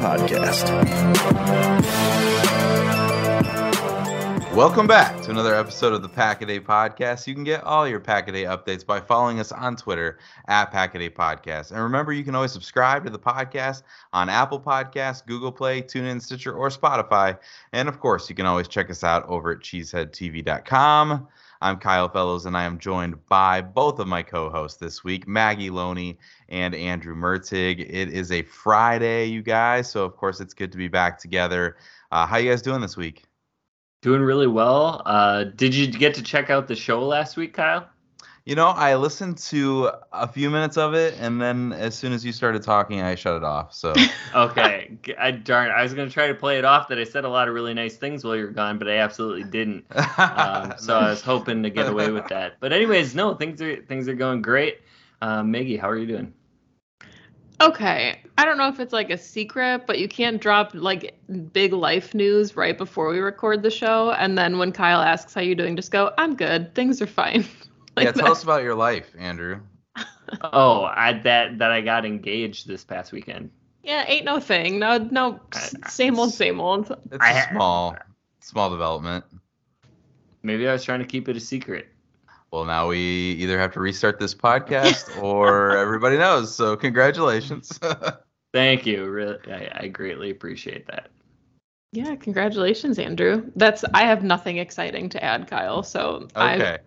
Podcast. Welcome back to another episode of the Pack a Podcast. You can get all your Pack a updates by following us on Twitter at Pack a Podcast. And remember, you can always subscribe to the podcast on Apple Podcasts, Google Play, TuneIn, Stitcher, or Spotify. And of course, you can always check us out over at cheeseheadtv.com. I'm Kyle Fellows, and I am joined by both of my co-hosts this week, Maggie Loney and Andrew Mertig. It is a Friday, you guys, so of course it's good to be back together. Uh, how you guys doing this week? Doing really well. Uh, did you get to check out the show last week, Kyle? You know, I listened to a few minutes of it, and then as soon as you started talking, I shut it off. So okay, I darn, I was gonna try to play it off that I said a lot of really nice things while you were gone, but I absolutely didn't. Um, so I was hoping to get away with that. But anyways, no, things are things are going great. Um, Maggie, how are you doing? Okay. I don't know if it's like a secret, but you can't drop like big life news right before we record the show. And then when Kyle asks how you doing, just go, I'm good. Things are fine. like yeah, tell that. us about your life, Andrew. oh, I that that I got engaged this past weekend. Yeah, ain't no thing. No, no, same old, same old. It's a small, small development. Maybe I was trying to keep it a secret. Well, now we either have to restart this podcast or everybody knows. So, congratulations. Thank you. Really, I, I greatly appreciate that. Yeah, congratulations, Andrew. That's I have nothing exciting to add, Kyle. So okay. I,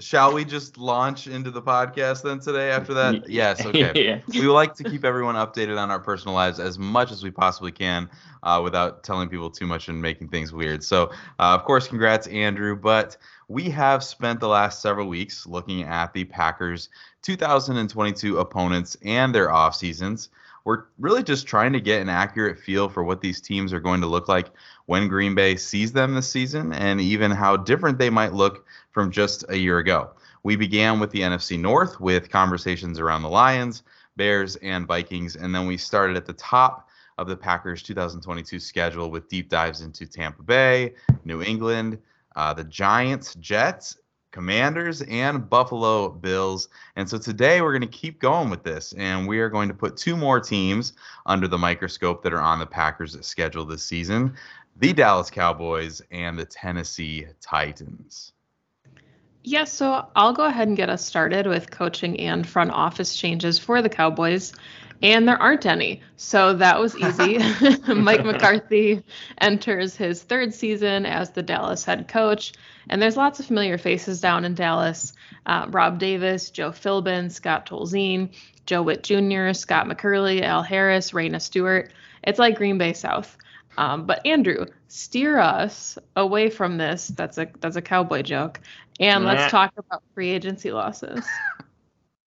Shall we just launch into the podcast then today after that? Yes, okay. yeah. We like to keep everyone updated on our personal lives as much as we possibly can uh, without telling people too much and making things weird. So, uh, of course, congrats, Andrew. But we have spent the last several weeks looking at the Packers' 2022 opponents and their off seasons. We're really just trying to get an accurate feel for what these teams are going to look like when Green Bay sees them this season and even how different they might look from just a year ago. We began with the NFC North with conversations around the Lions, Bears, and Vikings, and then we started at the top of the Packers 2022 schedule with deep dives into Tampa Bay, New England, uh, the Giants, Jets, Commanders, and Buffalo Bills. And so today we're going to keep going with this, and we are going to put two more teams under the microscope that are on the Packers' schedule this season the Dallas Cowboys and the Tennessee Titans. Yeah, so I'll go ahead and get us started with coaching and front office changes for the Cowboys. And there aren't any. So that was easy. Mike McCarthy enters his third season as the Dallas head coach. And there's lots of familiar faces down in Dallas uh, Rob Davis, Joe Philbin, Scott Tolzien, Joe Witt Jr., Scott McCurley, Al Harris, Reyna Stewart. It's like Green Bay South. Um, but Andrew, steer us away from this. That's a that's a cowboy joke, and let's talk about free agency losses.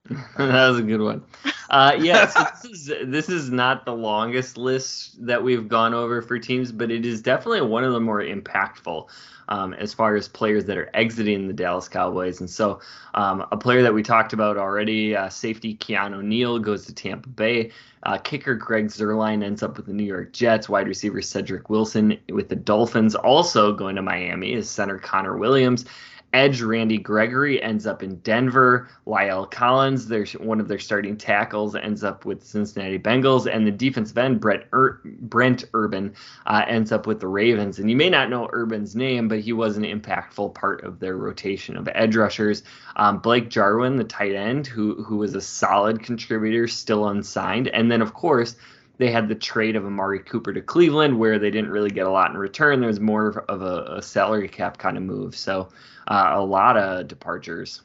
that was a good one. Uh, yeah, so this is this is not the longest list that we've gone over for teams, but it is definitely one of the more impactful um, as far as players that are exiting the Dallas Cowboys. And so, um, a player that we talked about already, uh, safety Keanu Neal goes to Tampa Bay. Uh, kicker Greg Zuerlein ends up with the New York Jets. Wide receiver Cedric Wilson with the Dolphins, also going to Miami. Is center Connor Williams. Edge Randy Gregory ends up in Denver. La'el Collins, there's one of their starting tackles, ends up with Cincinnati Bengals, and the defensive end Brett Ur- Brent Urban uh, ends up with the Ravens. And you may not know Urban's name, but he was an impactful part of their rotation of edge rushers. Um, Blake Jarwin, the tight end, who who was a solid contributor, still unsigned, and then of course they had the trade of Amari Cooper to Cleveland, where they didn't really get a lot in return. There was more of a, a salary cap kind of move. So uh, a lot of departures.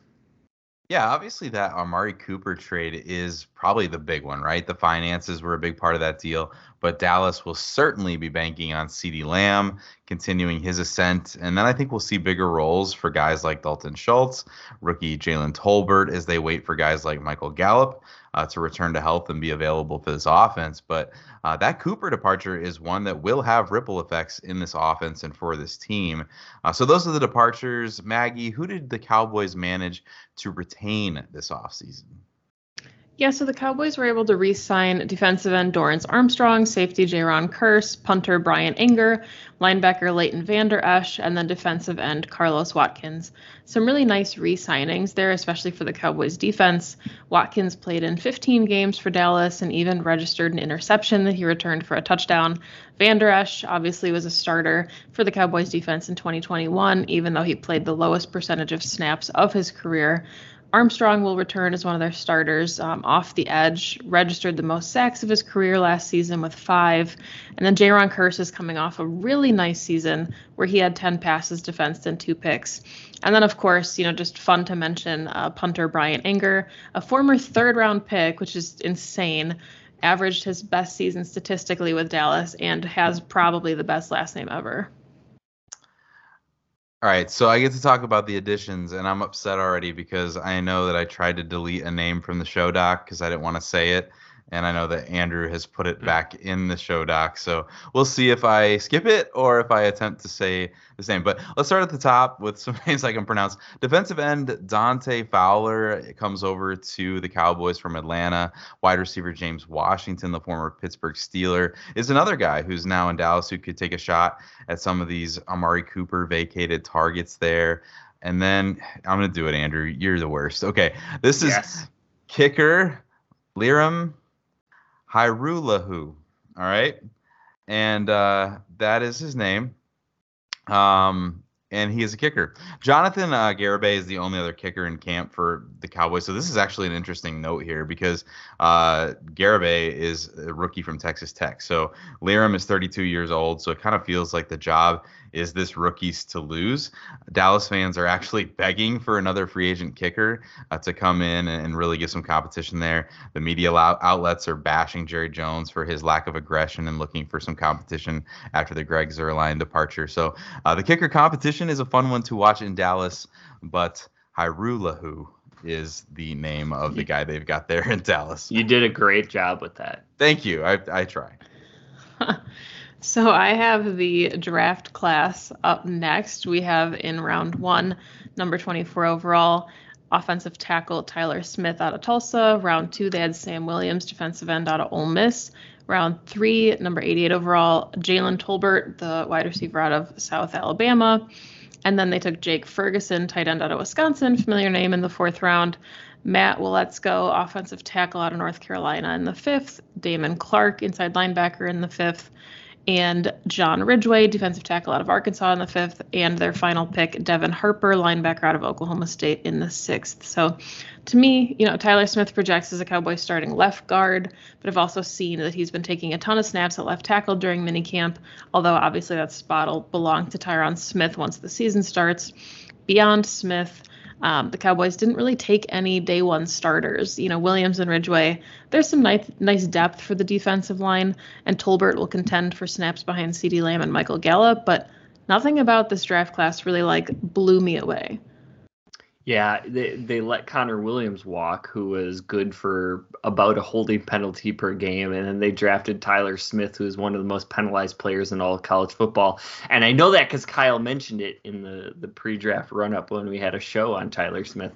Yeah, obviously that Amari Cooper trade is probably the big one, right? The finances were a big part of that deal, but Dallas will certainly be banking on CeeDee Lamb continuing his ascent, and then I think we'll see bigger roles for guys like Dalton Schultz, rookie Jalen Tolbert, as they wait for guys like Michael Gallup uh, to return to health and be available for this offense. But uh, that Cooper departure is one that will have ripple effects in this offense and for this team. Uh, so those are the departures. Maggie, who did the Cowboys manage to retain this offseason? Yeah, so the Cowboys were able to re sign defensive end Dorance Armstrong, safety Jayron Kearse, punter Bryan Anger, linebacker Leighton Vander Esch, and then defensive end Carlos Watkins. Some really nice re signings there, especially for the Cowboys defense. Watkins played in 15 games for Dallas and even registered an interception that he returned for a touchdown. Vander Esch obviously was a starter for the Cowboys defense in 2021, even though he played the lowest percentage of snaps of his career. Armstrong will return as one of their starters um, off the edge, registered the most sacks of his career last season with five. And then Jayron Kearse is coming off a really nice season where he had 10 passes defensed and two picks. And then, of course, you know, just fun to mention uh, punter Bryan Anger, a former third round pick, which is insane, averaged his best season statistically with Dallas and has probably the best last name ever. All right, so I get to talk about the additions, and I'm upset already because I know that I tried to delete a name from the show doc because I didn't want to say it, and I know that Andrew has put it mm. back in the show doc. So we'll see if I skip it or if I attempt to say the same. But let's start at the top with some names I can pronounce. Defensive end Dante Fowler comes over to the Cowboys from Atlanta. Wide receiver James Washington, the former Pittsburgh Steeler, is another guy who's now in Dallas who could take a shot at some of these Amari Cooper vacated targets there. And then I'm gonna do it, Andrew. You're the worst. Okay, this is yes. kicker Lirim Hajrullahu. All right. And uh, that is his name. Um, and he is a kicker. Jonathan uh, Garibay is the only other kicker in camp for the Cowboys. So this is actually an interesting note here because uh, Garibay is a rookie from Texas Tech. So Lirim is 32 years old. So it kind of feels like the job is this rookie's to lose. Dallas fans are actually begging for another free agent kicker uh, to come in and, really give some competition there. The media outlets are bashing Jerry Jones for his lack of aggression and looking for some competition after the Greg Zuerlein departure. So uh, the kicker competition is a fun one to watch in Dallas, but Hajrullahu is the name of the guy they've got there in Dallas. You did a great job with that. Thank you. I, I try. So I have the draft class up next. We have in round one, number 24 overall, offensive tackle Tyler Smith out of Tulsa. Round two, they had Sam Williams, defensive end out of Ole Miss. Round three, number 88 overall, Jalen Tolbert, the wide receiver out of South Alabama. And then they took Jake Ferguson, tight end out of Wisconsin, familiar name in the fourth round. Matt Waletzko, offensive tackle out of North Carolina in the fifth. Damone Clark, inside linebacker in the fifth and John Ridgeway, defensive tackle out of Arkansas in the fifth, and their final pick, Devin Harper, linebacker out of Oklahoma State in the sixth. So to me, you know, Tyler Smith projects as a Cowboy starting left guard, but I've also seen that he's been taking a ton of snaps at left tackle during minicamp, although obviously that spot will belong to Tyron Smith once the season starts. Beyond Smith, um, the Cowboys didn't really take any day one starters. You know, Williams and Ridgeway, there's some nice, nice depth for the defensive line, and Tolbert will contend for snaps behind CeeDee Lamb and Michael Gallup, but nothing about this draft class really like blew me away. Yeah, they they let Connor Williams walk, who was good for about a holding penalty per game, and then they drafted Tyler Smith, who is one of the most penalized players in all of college football. And I know that because Kyle mentioned it in the the pre-draft run-up when we had a show on Tyler Smith.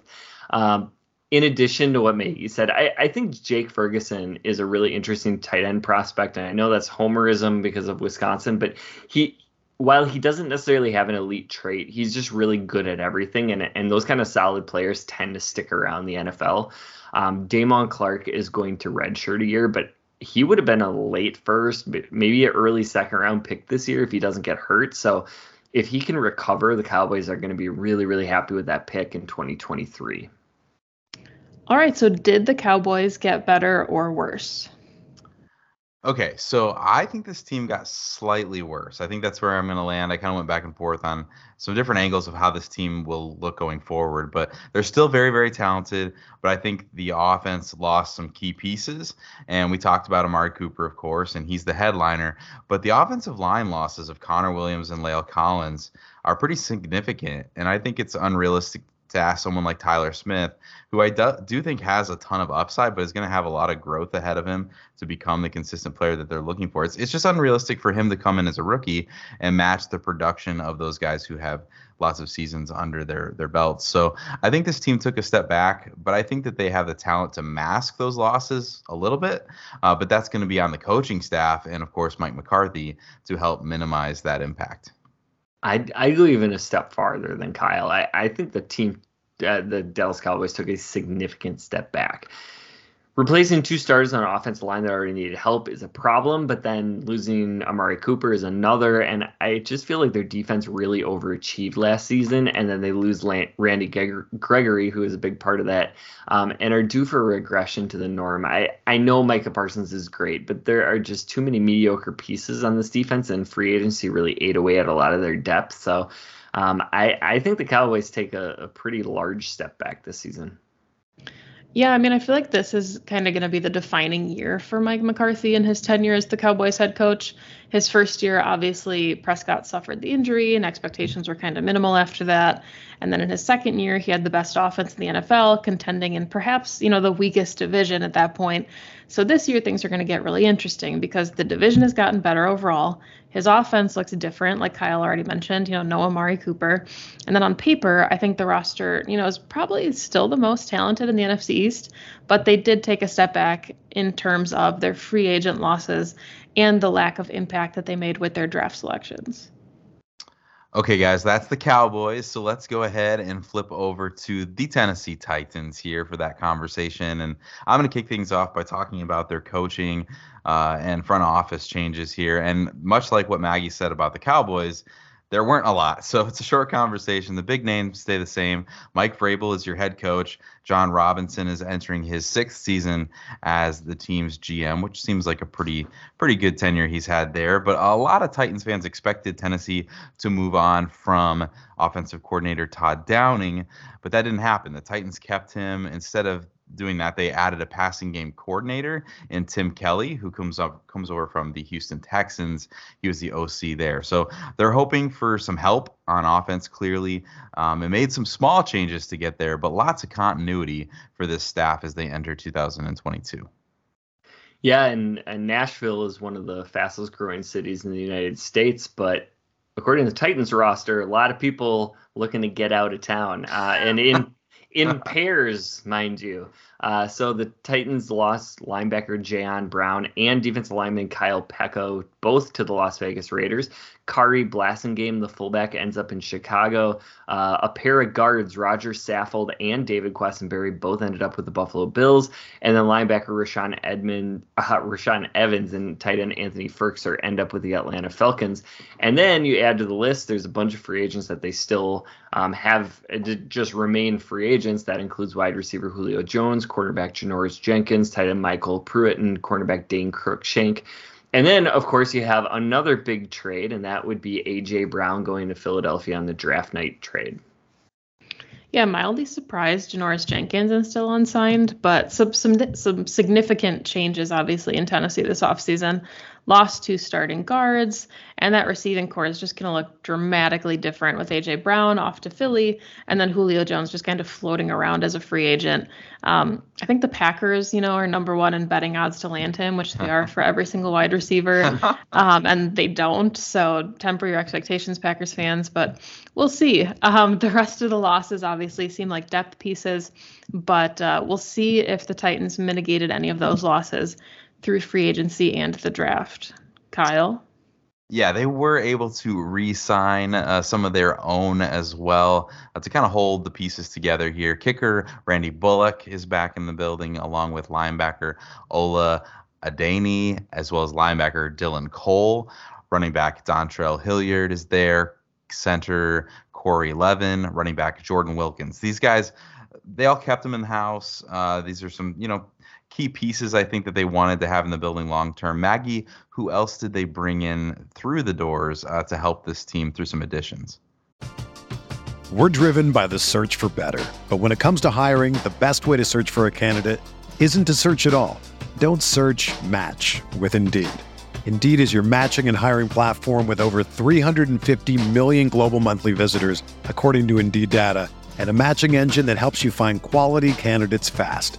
Um, in addition to what Maggie said, I, I think Jake Ferguson is a really interesting tight end prospect, and I know that's homerism because of Wisconsin, but he while he doesn't necessarily have an elite trait, he's just really good at everything, and and those kind of solid players tend to stick around the NFL. Um, Damone Clark is going to redshirt a year, but he would have been a late first, maybe an early second round pick this year if he doesn't get hurt. So if he can recover, the Cowboys are going to be really, really happy with that pick in 2023. All right. So did the Cowboys get better or worse? Okay, so I think this team got slightly worse. I think that's where I'm going to land. I kind of went back and forth on some different angles of how this team will look going forward, but they're still very, very talented. But I think the offense lost some key pieces, and we talked about Amari Cooper, of course, and he's the headliner. But the offensive line losses of Connor Williams and La'el Collins are pretty significant, and I think it's unrealistic to ask someone like Tyler Smith, who I do, do think has a ton of upside, but is going to have a lot of growth ahead of him to become the consistent player that they're looking for. It's, it's just unrealistic for him to come in as a rookie and match the production of those guys who have lots of seasons under their their belts. So I think this team took a step back, but I think that they have the talent to mask those losses a little bit. Uh, but that's going to be on the coaching staff and of course Mike McCarthy to help minimize that impact. I I go even a step farther than Kyle. I, I think the team, uh, the Dallas Cowboys took a significant step back. Replacing two starters on an offensive line that already needed help is a problem, but then losing Amari Cooper is another. And I just feel like their defense really overachieved last season, and then they lose Randy Gregory, who is a big part of that, um, and are due for regression to the norm. I, I know Micah Parsons is great, but there are just too many mediocre pieces on this defense, and free agency really ate away at a lot of their depth. So um, I, I think the Cowboys take a, a pretty large step back this season. Yeah, I mean, I feel like this is kind of going to be the defining year for Mike McCarthy and his tenure as the Cowboys head coach. His first year, obviously, Prescott suffered the injury and expectations were kind of minimal after that. And then in his second year, he had the best offense in the NFL, contending in perhaps, you know, the weakest division at that point. So this year, things are going to get really interesting because the division has gotten better overall. His offense looks different, like Kyle already mentioned, you know, no Amari Cooper. And then on paper, I think the roster, you know, is probably still the most talented in the NFC East, but they did take a step back in terms of their free agent losses and the lack of impact that they made with their draft selections. Okay, guys, that's the Cowboys. So let's go ahead and flip over to the Tennessee Titans here for that conversation. And I'm going to kick things off by talking about their coaching uh, and front office changes here. And much like what Maggie said about the Cowboys, there weren't a lot. So it's a short conversation. The big names stay the same. Mike Vrabel is your head coach. Jon Robinson is entering his sixth season as the team's GM, which seems like a pretty pretty good tenure he's had there. But a lot of Titans fans expected Tennessee to move on from offensive coordinator Todd Downing, but that didn't happen. The Titans kept him instead of doing that, they added a passing game coordinator in Tim Kelly, who comes up comes over from the Houston Texans. He was the OC there, so they're hoping for some help on offense. Clearly, um, it made some small changes to get there, but lots of continuity for this staff as they enter 2022. Yeah, and, and Nashville is one of the fastest growing cities in the United States, but according to the Titans roster, a lot of people looking to get out of town. Uh, and in in pairs, mind you. Uh, so the Titans lost linebacker Jayon Brown and defensive lineman Kyle Peko both to the Las Vegas Raiders. Khari Blasingame, the fullback, ends up in Chicago. Uh, a pair of guards, Roger Saffold and David Quessenberry, both ended up with the Buffalo Bills. And then linebacker Rashaan Edmond, uh, Rashaan Evans and tight end Anthony Firkser end up with the Atlanta Falcons. And then you add to the list, there's a bunch of free agents that they still um, have uh, just remain free agents. That includes wide receiver Julio Jones, quarterback Janoris Jenkins, tight end MyCole Pruitt, and cornerback Dane Cruikshank. And then, of course, you have another big trade, and that would be AJ Brown going to Philadelphia on the draft night trade. Yeah, mildly surprised Janoris Jenkins is still unsigned, but some some some significant changes obviously in Tennessee this offseason lost two starting guards, and that receiving corps is just going to look dramatically different with AJ Brown off to Philly, and then Julio Jones just kind of floating around as a free agent. Um, I think the Packers, you know, are number one in betting odds to land him, which they are for every single wide receiver, um, and they don't. So temper your expectations, Packers fans, but we'll see. Um, the rest of the losses obviously seem like depth pieces, but uh, we'll see if the Titans mitigated any of those losses through free agency and the draft. Kyle? Yeah, they were able to re-sign uh, some of their own as well uh, to kind of hold the pieces together here. Kicker Randy Bullock is back in the building, along with linebacker Ola Adeniyi, as well as linebacker Dylan Cole. Running back Dontrell Hilliard is there. Center Corey Levin, running back Jordan Wilkins. These guys, they all kept them in the house. Uh, these are some, you know, key pieces I think that they wanted to have in the building long term. Maggie, who else did they bring in through the doors uh, to help this team through some additions? We're driven by the search for better. But when it comes to hiring, the best way to search for a candidate isn't to search at all. Don't search match with Indeed. Indeed is your matching and hiring platform with over 350 million global monthly visitors, according to Indeed data, and a matching engine that helps you find quality candidates fast.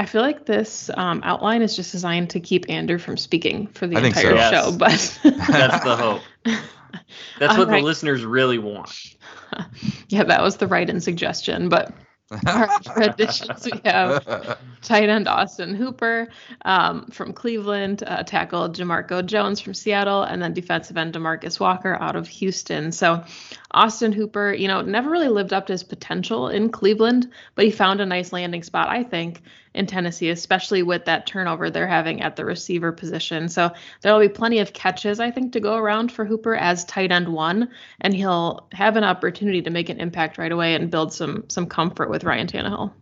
I feel like this um, outline is just designed to keep Andrew from speaking for the I think entire so. show, Yes. but That's the hope. That's All what right. the listeners really want. yeah, that was the write-in suggestion. But our for additions, we have tight end Austin Hooper um, from Cleveland, uh, tackle Jamarco Jones from Seattle, and then defensive end Demarcus Walker out of Houston. So Austin Hooper, you know, never really lived up to his potential in Cleveland, but he found a nice landing spot, I think, in Tennessee, especially with that turnover they're having at the receiver position. So there'll be plenty of catches, I think, to go around for Hooper as tight end one, and he'll have an opportunity to make an impact right away and build some some comfort with Ryan Tannehill.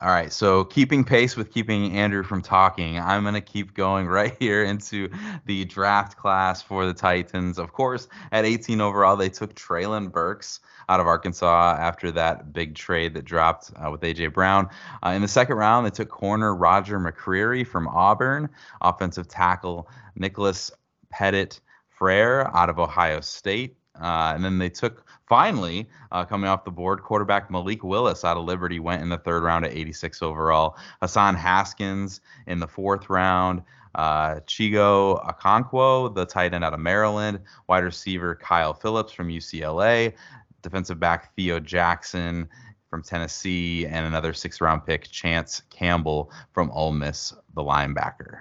All right, so keeping pace with keeping Andrew from talking, I'm going to keep going right here into the draft class for the Titans. Of course, at 18 overall, they took Treylon Burks out of Arkansas after that big trade that dropped uh, with A.J. Brown. Uh, in the second round, they took corner Roger McCreary from Auburn, offensive tackle Nicholas Petit Frere out of Ohio State. Uh, and then they took finally uh, coming off the board quarterback malik willis out of liberty went in the third round at 86 overall. Hassan haskins in the fourth round. Uh, chigo okonkwo the tight end out of maryland. Wide receiver kyle phillips from ucla defensive back theo jackson from tennessee. And another sixth round pick chance campbell from ole miss the linebacker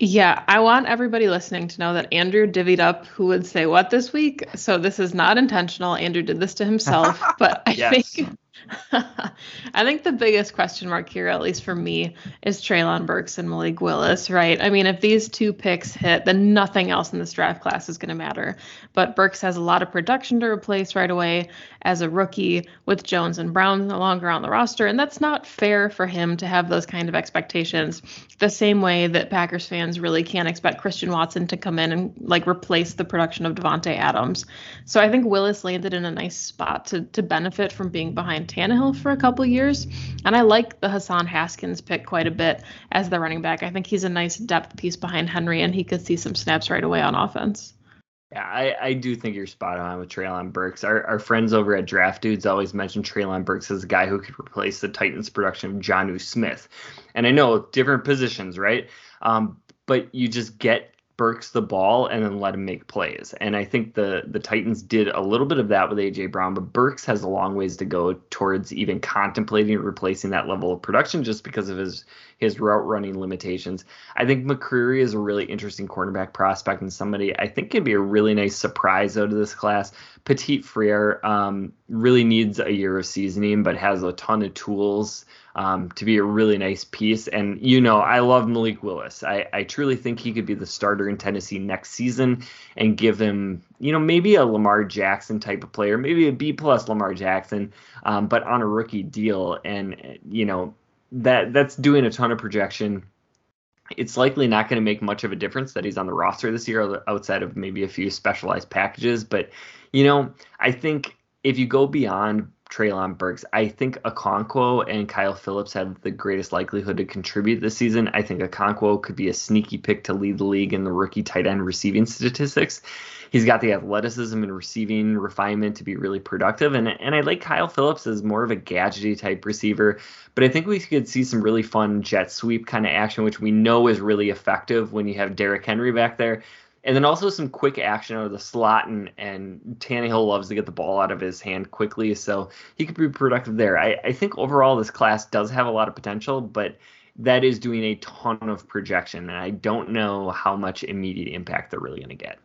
Yeah, I want everybody listening to know that Andrew divvied up who would say what this week. So this is not intentional. Andrew did this to himself, but I Yes. think I think the biggest question mark here, at least for me, is Treylon Burks and Malik Willis, right? I mean, if these two picks hit, then nothing else in this draft class is going to matter. But Burks has a lot of production to replace right away as a rookie with Jones and Brown no longer on the roster. And that's not fair for him to have those kind of expectations. The same way that Packers fans really can't expect Christian Watson to come in and like replace the production of Davante Adams. So I think Willis landed in a nice spot to to benefit from being behind Tannehill for a couple years. And I like the Hassan Haskins pick quite a bit as the running back. I think he's a nice depth piece behind Henry, and he could see some snaps right away on offense. Yeah, I, I do think you're spot on with Treylon Burks. Our, our friends over at Draft Dudes always mention Treylon Burks as a guy who could replace the Titans' production of Jonnu Smith. And I know different positions, right? Um, but you just get Burks the ball and then let him make plays. And I think the the Titans did a little bit of that with AJ Brown, but Burks has a long ways to go towards even contemplating replacing that level of production just because of his his route running limitations. I think McCreary is a really interesting cornerback prospect and somebody I think can be a really nice surprise out of this class. Petit Frere um, really needs a year of seasoning, but has a ton of tools um, to be a really nice piece. And you know, I love Malik Willis. I, I truly think he could be the starter in Tennessee next season and give him, you know, maybe a Lamar Jackson type of player, maybe a B plus Lamar Jackson, um, but on a rookie deal. And you know, that that's doing a ton of projection. It's likely not going to make much of a difference that he's on the roster this year, outside of maybe a few specialized packages. But you know, I think if you go beyond Treylon Burks. I think Okonkwo and Kyle Phillips have the greatest likelihood to contribute this season. I think Okonkwo could be a sneaky pick to lead the league in the rookie tight end receiving statistics. He's got the athleticism and receiving refinement to be really productive. And, and I like Kyle Phillips as more of a gadgety type receiver. But I think we could see some really fun jet sweep kind of action, which we know is really effective when you have Derrick Henry back there and then also some quick action out of the slot, and and Tannehill loves to get the ball out of his hand quickly, so he could be productive there. I, I think overall this class does have a lot of potential, but that is doing a ton of projection, and I don't know how much immediate impact they're really going to get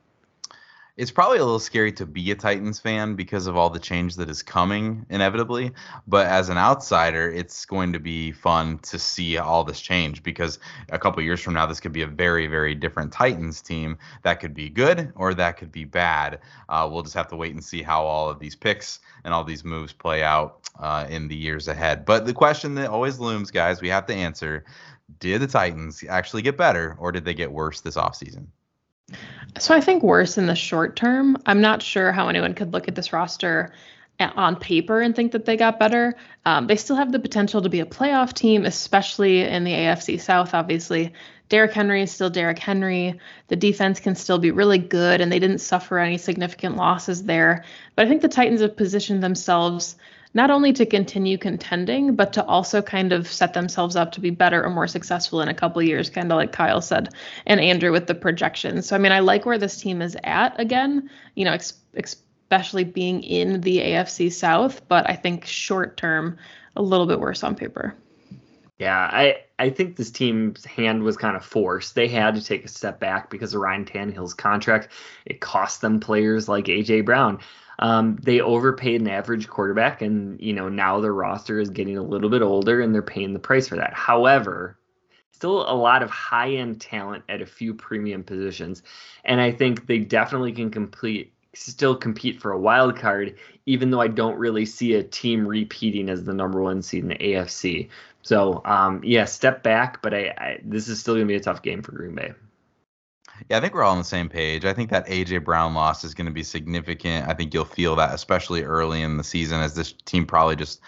it's probably a little scary to be a Titans fan because of all the change that is coming inevitably. But as an outsider, it's going to be fun to see all this change because a couple years from now, this could be a very, very different Titans team that could be good or that could be bad. Uh, we'll just have to wait and see how all of these picks and all these moves play out uh, in the years ahead. But the question that always looms, guys, we have to answer did the Titans actually get better or did they get worse this offseason? So I think worse in the short term. I'm not sure how anyone could look at this roster on paper and think that they got better. Um, they still have the potential to be a playoff team, especially in the AFC South, obviously. Derrick Henry is still Derrick Henry. The defense can still be really good, and they didn't suffer any significant losses there. But I think the Titans have positioned themselves not only to continue contending, but to also kind of set themselves up to be better or more successful in a couple years, kind of like Kyle said, and Andrew with the projections. So, I mean, I like where this team is at again, you know, ex- especially being in the AFC South, but I think short term, a little bit worse on paper. Yeah, I, I think this team's hand was kind of forced. They had to take a step back because of Ryan Tannehill's contract. It cost them players like AJ Brown. Um, they overpaid an average quarterback, and you know now their roster is getting a little bit older, and they're paying the price for that. However, still a lot of high end talent at a few premium positions, and I think they definitely can complete still compete for a wild card, even though I don't really see a team repeating as the number one seed in the AFC. So um, yeah, step back, but I, I this is still gonna be a tough game for Green Bay. Yeah, I think we're all on the same page. I think that AJ Brown loss is going to be significant. I think you'll feel that, especially early in the season, as this team probably just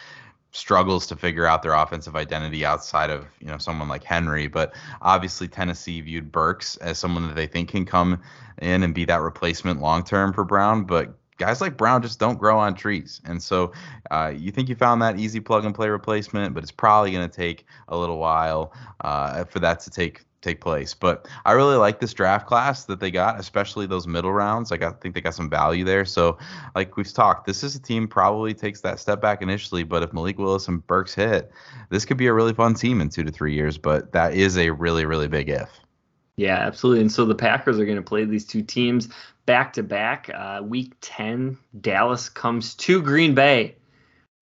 struggles to figure out their offensive identity outside of you know someone like Henry. But obviously, Tennessee viewed Burks as someone that they think can come in and be that replacement long term for Brown. But guys like Brown just don't grow on trees. And so uh, you think you found that easy plug and play replacement, but it's probably going to take a little while uh, for that to take take place. But I really like this draft class that they got, especially those middle rounds. Like I think they got some value there. So like we've talked, this is a team probably takes that step back initially, but if Malik Willis and Burks hit, this could be a really fun team in two to three years. But that is a really, really big if. Yeah, absolutely. And so the Packers are going to play these two teams back to back. Uh, week 10, Dallas comes to Green Bay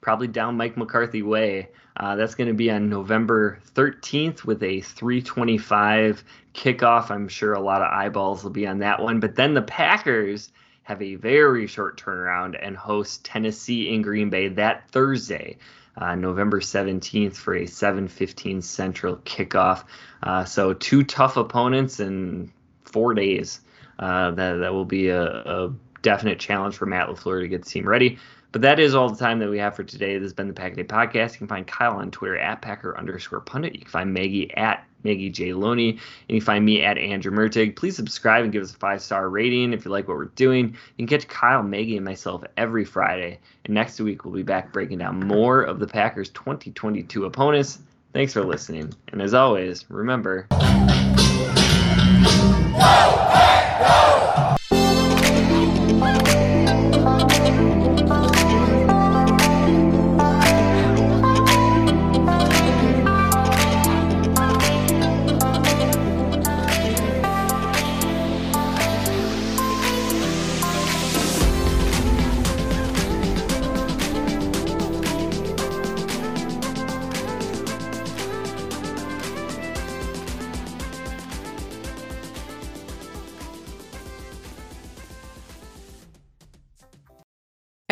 probably down Mike McCarthy way. Uh, that's going to be on November 13th with a 325 kickoff. I'm sure a lot of eyeballs will be on that one. But then the Packers have a very short turnaround and host Tennessee in Green Bay that Thursday. Uh, November 17th for a 7:15 Central kickoff. Uh, so two tough opponents in four days. Uh, that that will be a, a, definite challenge for Matt Lafleur to get the team ready. But that is all the time that we have for today. This has been the Pack Day Podcast. You can find Kyle on Twitter at Packer underscore pundit. You can find Maggie at Maggie J. Loney. And you can find me at Andrew Mertig. Please subscribe and give us a five star rating if you like what we're doing. You can catch Kyle, Maggie, and myself every Friday. And next week, we'll be back breaking down more of the Packers' 2022 opponents. Thanks for listening. And as always, remember.